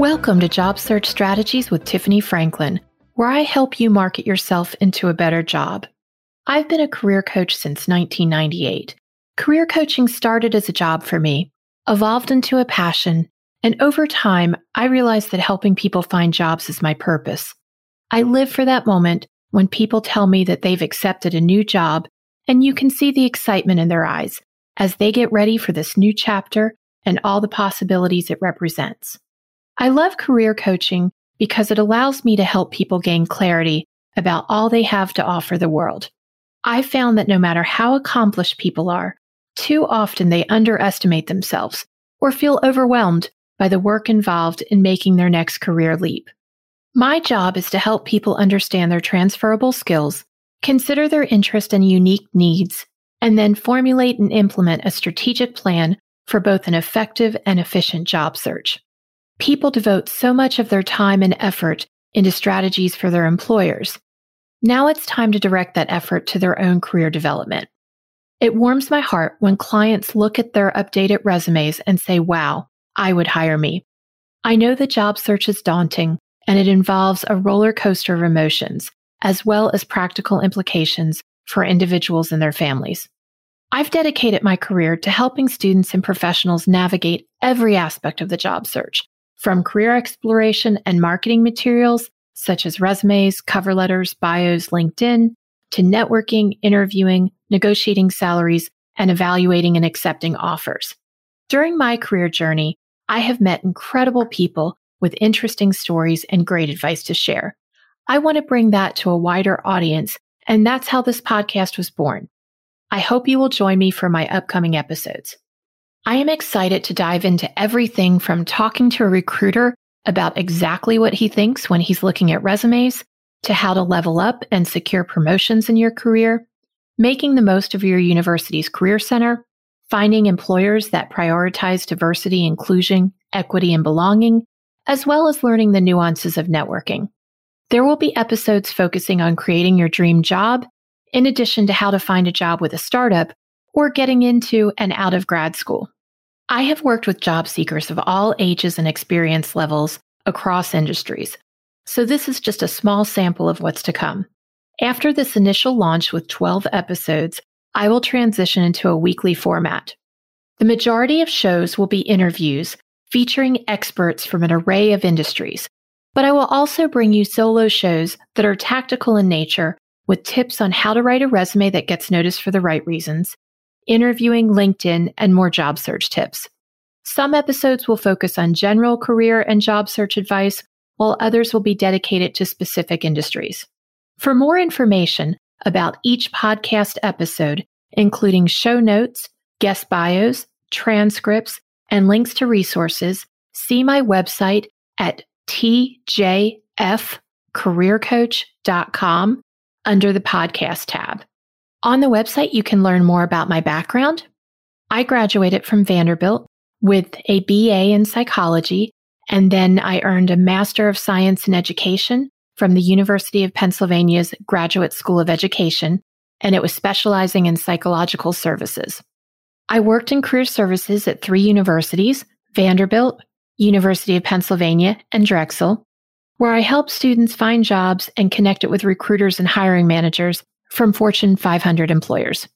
Welcome to Job Search Strategies with Tiffany Franklin, where I help you market yourself into a better job. I've been a career coach since 1998. Career coaching started as a job for me, evolved into a passion, and over time, I realized that helping people find jobs is my purpose. I live for that moment when people tell me that they've accepted a new job and you can see the excitement in their eyes as they get ready for this new chapter and all the possibilities it represents. I love career coaching because it allows me to help people gain clarity about all they have to offer the world. I found that no matter how accomplished people are, too often they underestimate themselves or feel overwhelmed by the work involved in making their next career leap. My job is to help people understand their transferable skills, consider their interest and unique needs, and then formulate and implement a strategic plan for both an effective and efficient job search. People devote so much of their time and effort into strategies for their employers. Now it's time to direct that effort to their own career development. It warms my heart when clients look at their updated resumes and say, wow, I would hire me. I know the job search is daunting and it involves a roller coaster of emotions, as well as practical implications for individuals and their families. I've dedicated my career to helping students and professionals navigate every aspect of the job search, from career exploration and marketing materials such as resumes, cover letters, bios, LinkedIn, to networking, interviewing, negotiating salaries, and evaluating and accepting offers. During my career journey, I have met incredible people with interesting stories and great advice to share. I want to bring that to a wider audience, and that's how this podcast was born. I hope you will join me for my upcoming episodes. I am excited to dive into everything from talking to a recruiter about exactly what he thinks when he's looking at resumes to how to level up and secure promotions in your career, making the most of your university's career center, finding employers that prioritize diversity, inclusion, equity, and belonging, as well as learning the nuances of networking. There will be episodes focusing on creating your dream job, in addition to how to find a job with a startup or getting into and out of grad school. I have worked with job seekers of all ages and experience levels across industries, so this is just a small sample of what's to come. After this initial launch with 12 episodes, I will transition into a weekly format. The majority of shows will be interviews featuring experts from an array of industries, but I will also bring you solo shows that are tactical in nature with tips on how to write a resume that gets noticed for the right reasons, interviewing, LinkedIn, and more job search tips. Some episodes will focus on general career and job search advice, while others will be dedicated to specific industries. For more information about each podcast episode, including show notes, guest bios, transcripts, and links to resources, see my website at tjfcareercoach.com under the podcast tab. On the website, you can learn more about my background. I graduated from Vanderbilt with a BA in psychology, and then I earned a Master of Science in Education from the University of Pennsylvania's Graduate School of Education, and it was specializing in psychological services. I worked in career services at three universities Vanderbilt, University of Pennsylvania, and Drexel, where I helped students find jobs and connect it with recruiters and hiring managers from Fortune 500 employers.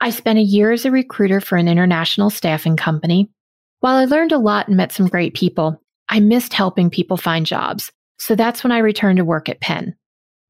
I spent a year as a recruiter for an international staffing company. While I learned a lot and met some great people, I missed helping people find jobs. So that's when I returned to work at Penn.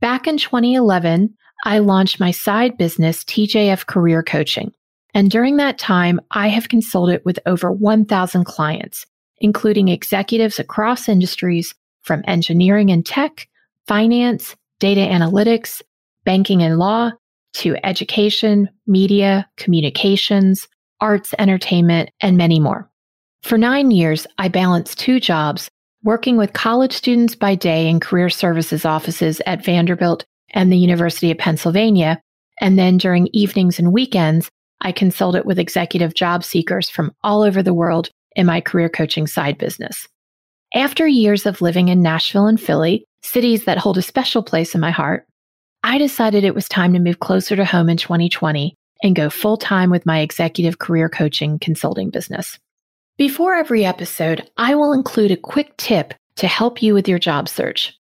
Back in 2011, I launched my side business, TJF Career Coaching. And during that time, I have consulted with over 1,000 clients, including executives across industries from engineering and tech, finance, data analytics, banking and law to education, media, communications, arts, entertainment, and many more. For nine years, I balanced two jobs, working with college students by day in career services offices at Vanderbilt and the University of Pennsylvania. And then during evenings and weekends, I consulted with executive job seekers from all over the world in my career coaching side business. After years of living in Nashville and Philly, cities that hold a special place in my heart, I decided it was time to move closer to home in 2020 and go full time with my executive career coaching consulting business. Before every episode, I will include a quick tip to help you with your job search.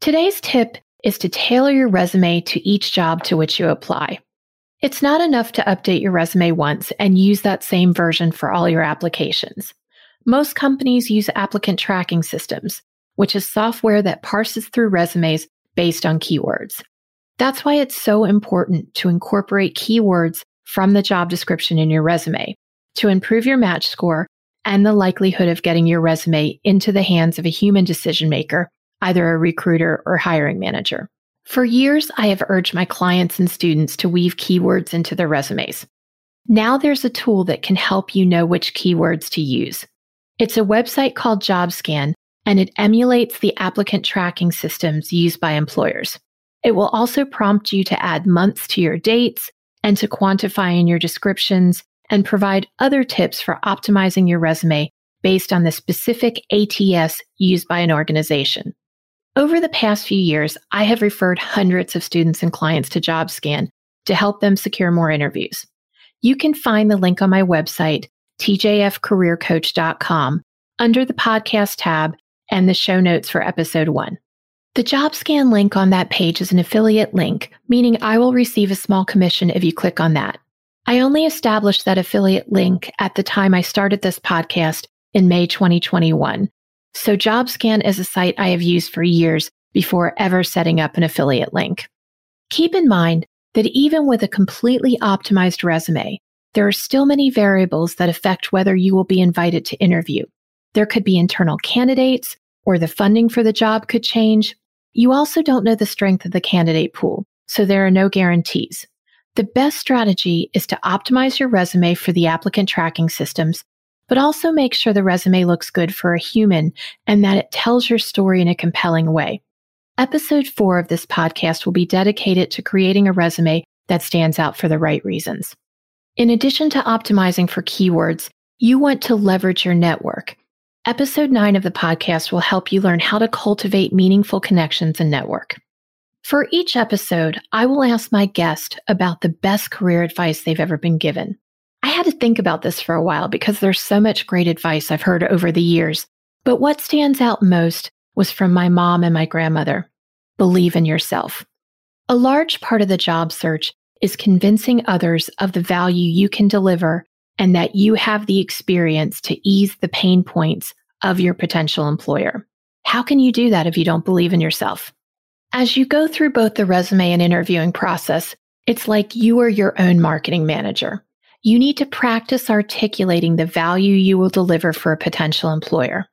Today's tip is to tailor your resume to each job to which you apply. It's not enough to update your resume once and use that same version for all your applications. Most companies use applicant tracking systems, which is software that parses through resumes based on keywords. That's why it's so important to incorporate keywords from the job description in your resume to improve your match score and the likelihood of getting your resume into the hands of a human decision maker, either a recruiter or hiring manager. For years, I have urged my clients and students to weave keywords into their resumes. Now there's a tool that can help you know which keywords to use. It's a website called JobScan, and it emulates the applicant tracking systems used by employers. It will also prompt you to add months to your dates and to quantify in your descriptions and provide other tips for optimizing your resume based on the specific ATS used by an organization. Over the past few years, I have referred hundreds of students and clients to JobScan to help them secure more interviews. You can find the link on my website, tjfcareercoach.com, under the podcast tab and the show notes for episode one. The JobScan link on that page is an affiliate link, meaning I will receive a small commission if you click on that. I only established that affiliate link at the time I started this podcast in May 2021. So JobScan is a site I have used for years before ever setting up an affiliate link. Keep in mind that even with a completely optimized resume, there are still many variables that affect whether you will be invited to interview. There could be internal candidates or the funding for the job could change. You also don't know the strength of the candidate pool, so there are no guarantees. The best strategy is to optimize your resume for the applicant tracking systems, but also make sure the resume looks good for a human and that it tells your story in a compelling way. Episode four of this podcast will be dedicated to creating a resume that stands out for the right reasons. In addition to optimizing for keywords, you want to leverage your network. Episode nine of the podcast will help you learn how to cultivate meaningful connections and network. For each episode, I will ask my guest about the best career advice they've ever been given. I had to think about this for a while because there's so much great advice I've heard over the years. But what stands out most was from my mom and my grandmother. Believe in yourself. A large part of the job search is convincing others of the value you can deliver and that you have the experience to ease the pain points of your potential employer. How can you do that if you don't believe in yourself? As you go through both the resume and interviewing process, it's like you are your own marketing manager. You need to practice articulating the value you will deliver for a potential employer.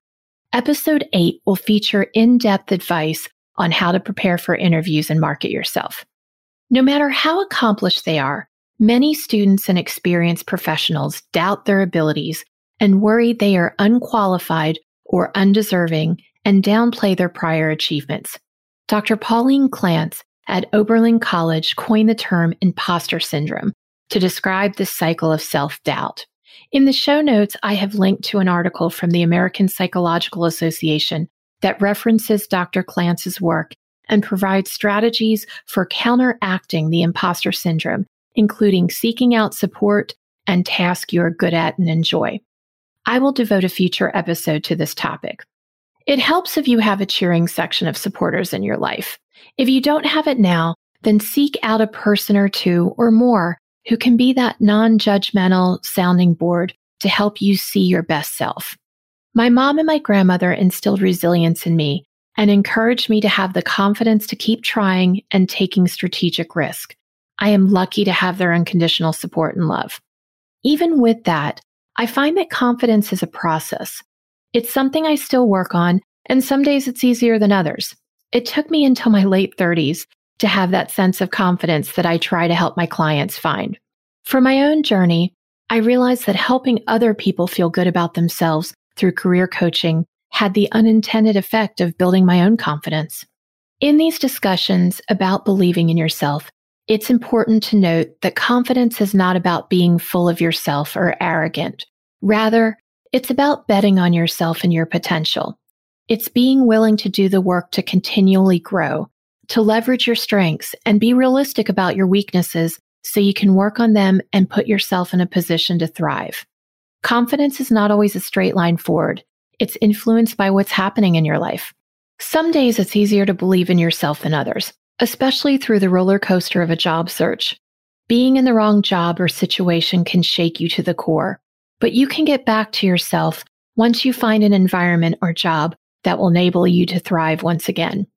Episode 8 will feature in depth advice on how to prepare for interviews and market yourself. No matter how accomplished they are, many students and experienced professionals doubt their abilities and worry they are unqualified or undeserving and downplay their prior achievements. Dr. Pauline Clance at Oberlin College coined the term imposter syndrome to describe this cycle of self doubt. In the show notes, I have linked to an article from the American Psychological Association that references Dr. Clance's work and provides strategies for counteracting the imposter syndrome, including seeking out support and tasks you're good at and enjoy. I will devote a future episode to this topic. It helps if you have a cheering section of supporters in your life. If you don't have it now, then seek out a person or two or more who can be that non judgmental sounding board to help you see your best self. My mom and my grandmother instilled resilience in me and encouraged me to have the confidence to keep trying and taking strategic risk. I am lucky to have their unconditional support and love. Even with that, I find that confidence is a process. It's something I still work on, and some days it's easier than others. It took me until my late 30s to have that sense of confidence that I try to help my clients find. For my own journey, I realized that helping other people feel good about themselves through career coaching had the unintended effect of building my own confidence. In these discussions about believing in yourself, it's important to note that confidence is not about being full of yourself or arrogant. Rather, it's about betting on yourself and your potential. It's being willing to do the work to continually grow, to leverage your strengths and be realistic about your weaknesses so you can work on them and put yourself in a position to thrive. Confidence is not always a straight line forward. It's influenced by what's happening in your life. Some days it's easier to believe in yourself than others, especially through the roller coaster of a job search. Being in the wrong job or situation can shake you to the core, but you can get back to yourself once you find an environment or job that will enable you to thrive once again.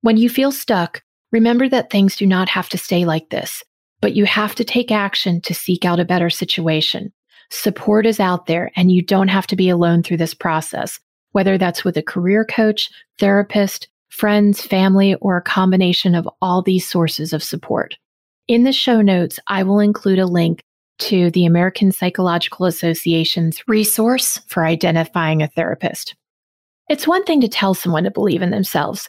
When you feel stuck, remember that things do not have to stay like this, but you have to take action to seek out a better situation. Support is out there and you don't have to be alone through this process, whether that's with a career coach, therapist, friends, family, or a combination of all these sources of support. In the show notes, I will include a link to the American Psychological Association's resource for identifying a therapist. It's one thing to tell someone to believe in themselves,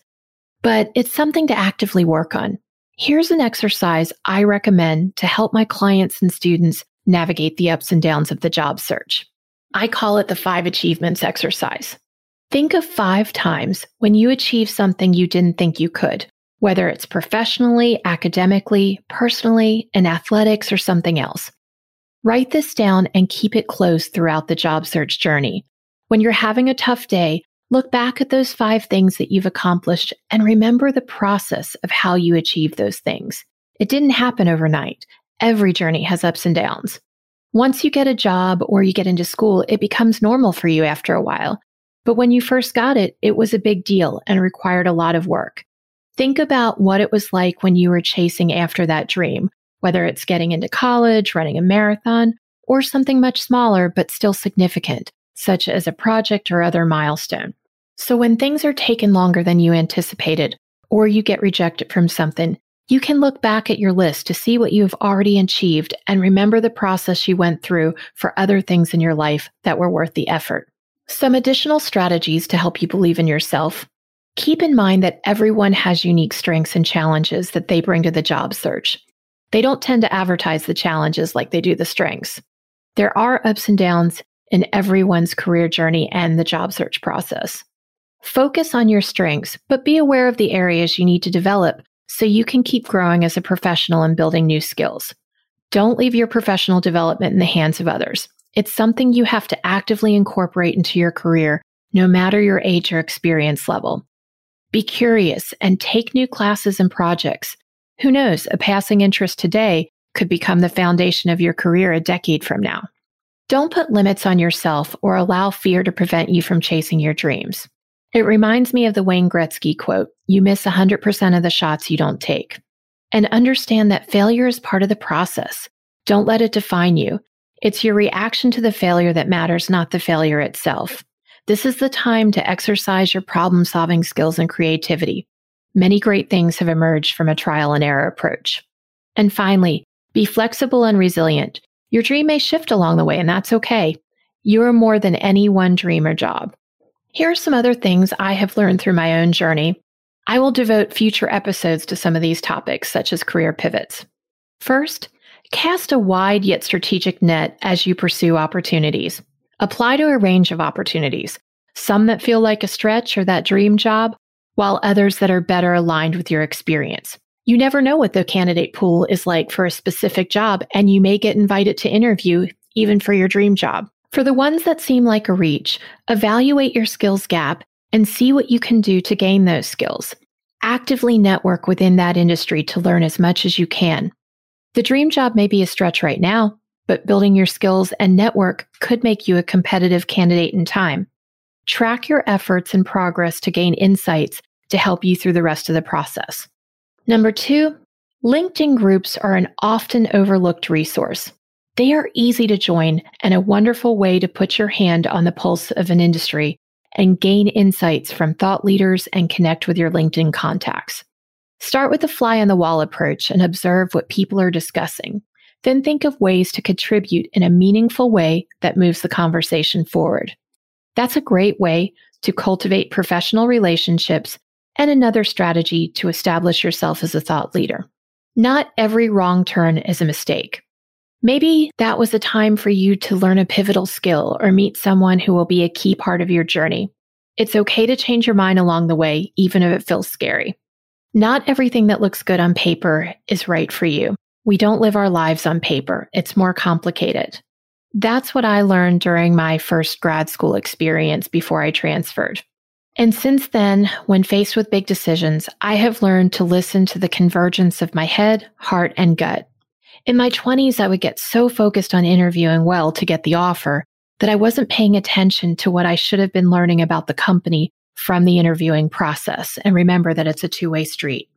but it's something to actively work on. Here's an exercise I recommend to help my clients and students navigate the ups and downs of the job search. I call it the five achievements exercise. Think of five times when you achieved something you didn't think you could, whether it's professionally, academically, personally, in athletics, or something else. Write this down and keep it close throughout the job search journey. When you're having a tough day, look back at those five things that you've accomplished and remember the process of how you achieved those things. It didn't happen overnight. Every journey has ups and downs. Once you get a job or you get into school, it becomes normal for you after a while. But when you first got it, it was a big deal and required a lot of work. Think about what it was like when you were chasing after that dream, whether it's getting into college, running a marathon, or something much smaller but still significant, such as a project or other milestone. So when things are taken longer than you anticipated, or you get rejected from something, you can look back at your list to see what you have already achieved and remember the process you went through for other things in your life that were worth the effort. Some additional strategies to help you believe in yourself. Keep in mind that everyone has unique strengths and challenges that they bring to the job search. They don't tend to advertise the challenges like they do the strengths. There are ups and downs in everyone's career journey and the job search process. Focus on your strengths, but be aware of the areas you need to develop so you can keep growing as a professional and building new skills. Don't leave your professional development in the hands of others. It's something you have to actively incorporate into your career, no matter your age or experience level. Be curious and take new classes and projects. Who knows, a passing interest today could become the foundation of your career a decade from now. Don't put limits on yourself or allow fear to prevent you from chasing your dreams. It reminds me of the Wayne Gretzky quote You miss 100% of the shots you don't take. And understand that failure is part of the process. Don't let it define you. It's your reaction to the failure that matters, not the failure itself. This is the time to exercise your problem solving skills and creativity. Many great things have emerged from a trial and error approach. And finally, be flexible and resilient. Your dream may shift along the way, and that's okay. You are more than any one dream or job. Here are some other things I have learned through my own journey. I will devote future episodes to some of these topics, such as career pivots. First, cast a wide yet strategic net as you pursue opportunities. Apply to a range of opportunities, some that feel like a stretch or that dream job, while others that are better aligned with your experience. You never know what the candidate pool is like for a specific job, and you may get invited to interview even for your dream job. For the ones that seem like a reach, evaluate your skills gap and see what you can do to gain those skills. Actively network within that industry to learn as much as you can. The dream job may be a stretch right now, but building your skills and network could make you a competitive candidate in time. Track your efforts and progress to gain insights to help you through the rest of the process. Number two, LinkedIn groups are an often overlooked resource. They are easy to join and a wonderful way to put your hand on the pulse of an industry and gain insights from thought leaders and connect with your LinkedIn contacts. Start with the fly on the wall approach and observe what people are discussing. Then think of ways to contribute in a meaningful way that moves the conversation forward. That's a great way to cultivate professional relationships and another strategy to establish yourself as a thought leader. Not every wrong turn is a mistake. Maybe that was a time for you to learn a pivotal skill or meet someone who will be a key part of your journey. It's okay to change your mind along the way, even if it feels scary. Not everything that looks good on paper is right for you. We don't live our lives on paper. It's more complicated. That's what I learned during my first grad school experience before I transferred. And since then, when faced with big decisions, I have learned to listen to the convergence of my head, heart, and gut. In my 20s, I would get so focused on interviewing well to get the offer that I wasn't paying attention to what I should have been learning about the company from the interviewing process. And remember that it's a two way street.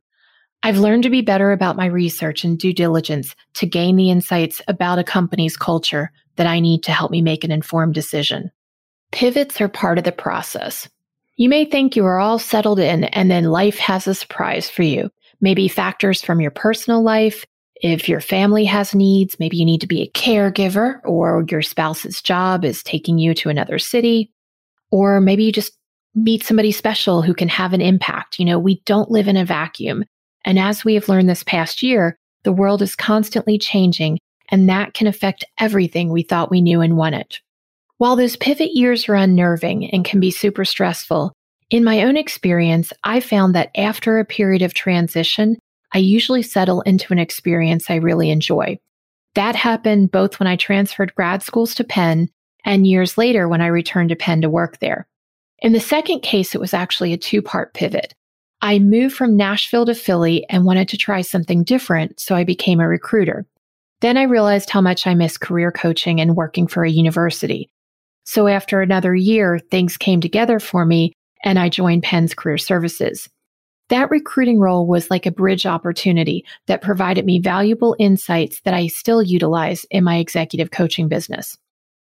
I've learned to be better about my research and due diligence to gain the insights about a company's culture that I need to help me make an informed decision. Pivots are part of the process. You may think you are all settled in and then life has a surprise for you. Maybe factors from your personal life. If your family has needs, maybe you need to be a caregiver or your spouse's job is taking you to another city. Or maybe you just meet somebody special who can have an impact. You know, we don't live in a vacuum. And as we have learned this past year, the world is constantly changing and that can affect everything we thought we knew and wanted. While those pivot years are unnerving and can be super stressful, in my own experience, I found that after a period of transition, I usually settle into an experience I really enjoy. That happened both when I transferred grad schools to Penn and years later when I returned to Penn to work there. In the second case, it was actually a two part pivot. I moved from Nashville to Philly and wanted to try something different, so I became a recruiter. Then I realized how much I miss career coaching and working for a university. So after another year, things came together for me and I joined Penn's Career Services. That recruiting role was like a bridge opportunity that provided me valuable insights that I still utilize in my executive coaching business.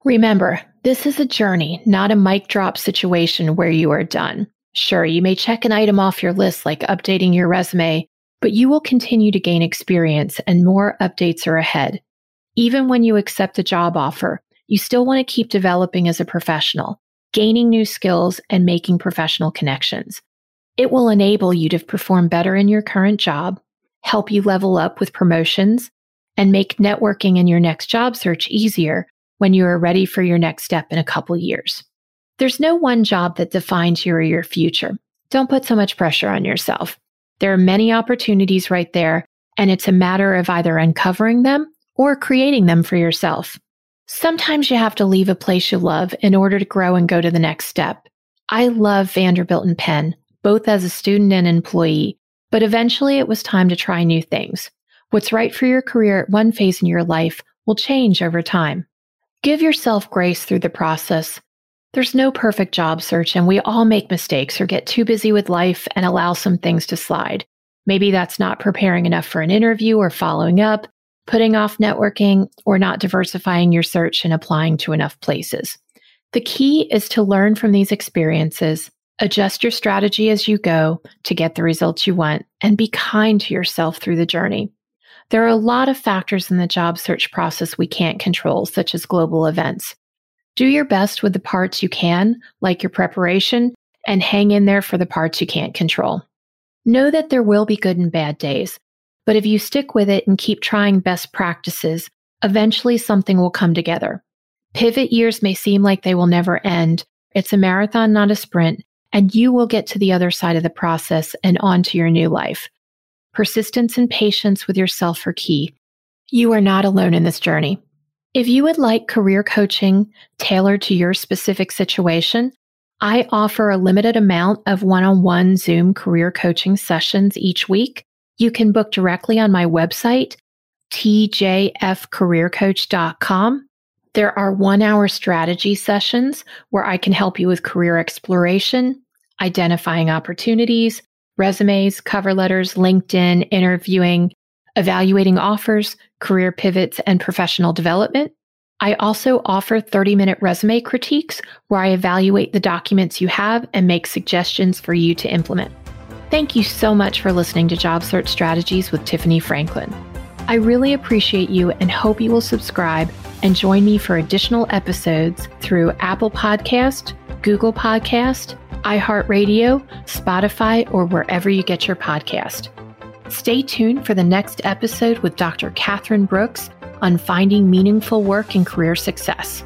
Remember, this is a journey, not a mic drop situation where you are done. Sure, you may check an item off your list like updating your resume, but you will continue to gain experience and more updates are ahead. Even when you accept a job offer, you still want to keep developing as a professional, gaining new skills and making professional connections. It will enable you to perform better in your current job, help you level up with promotions, and make networking in your next job search easier when you are ready for your next step in a couple years. There's no one job that defines you or your future. Don't put so much pressure on yourself. There are many opportunities right there, and it's a matter of either uncovering them or creating them for yourself. Sometimes you have to leave a place you love in order to grow and go to the next step. I love Vanderbilt and Penn, both as a student and employee, but eventually it was time to try new things. What's right for your career at one phase in your life will change over time. Give yourself grace through the process. There's no perfect job search, and we all make mistakes or get too busy with life and allow some things to slide. Maybe that's not preparing enough for an interview or following up, putting off networking, or not diversifying your search and applying to enough places. The key is to learn from these experiences, adjust your strategy as you go to get the results you want, and be kind to yourself through the journey. There are a lot of factors in the job search process we can't control, such as global events. Do your best with the parts you can, like your preparation, and hang in there for the parts you can't control. Know that there will be good and bad days, but if you stick with it and keep trying best practices, eventually something will come together. Pivot years may seem like they will never end. It's a marathon, not a sprint, and you will get to the other side of the process and on to your new life. Persistence and patience with yourself are key. You are not alone in this journey. If you would like career coaching tailored to your specific situation, I offer a limited amount of one on one Zoom career coaching sessions each week. You can book directly on my website, tjfcareercoach.com. There are one hour strategy sessions where I can help you with career exploration, identifying opportunities, resumes, cover letters, LinkedIn, interviewing, evaluating offers, career pivots, and professional development. I also offer 30 minute resume critiques where I evaluate the documents you have and make suggestions for you to implement. Thank you so much for listening to Job Search Strategies with Tiffany Franklin. I really appreciate you and hope you will subscribe and join me for additional episodes through Apple Podcast, Google Podcast, iHeartRadio, Spotify, or wherever you get your podcast. Stay tuned for the next episode with Dr. Catherine Brooks on finding meaningful work and career success.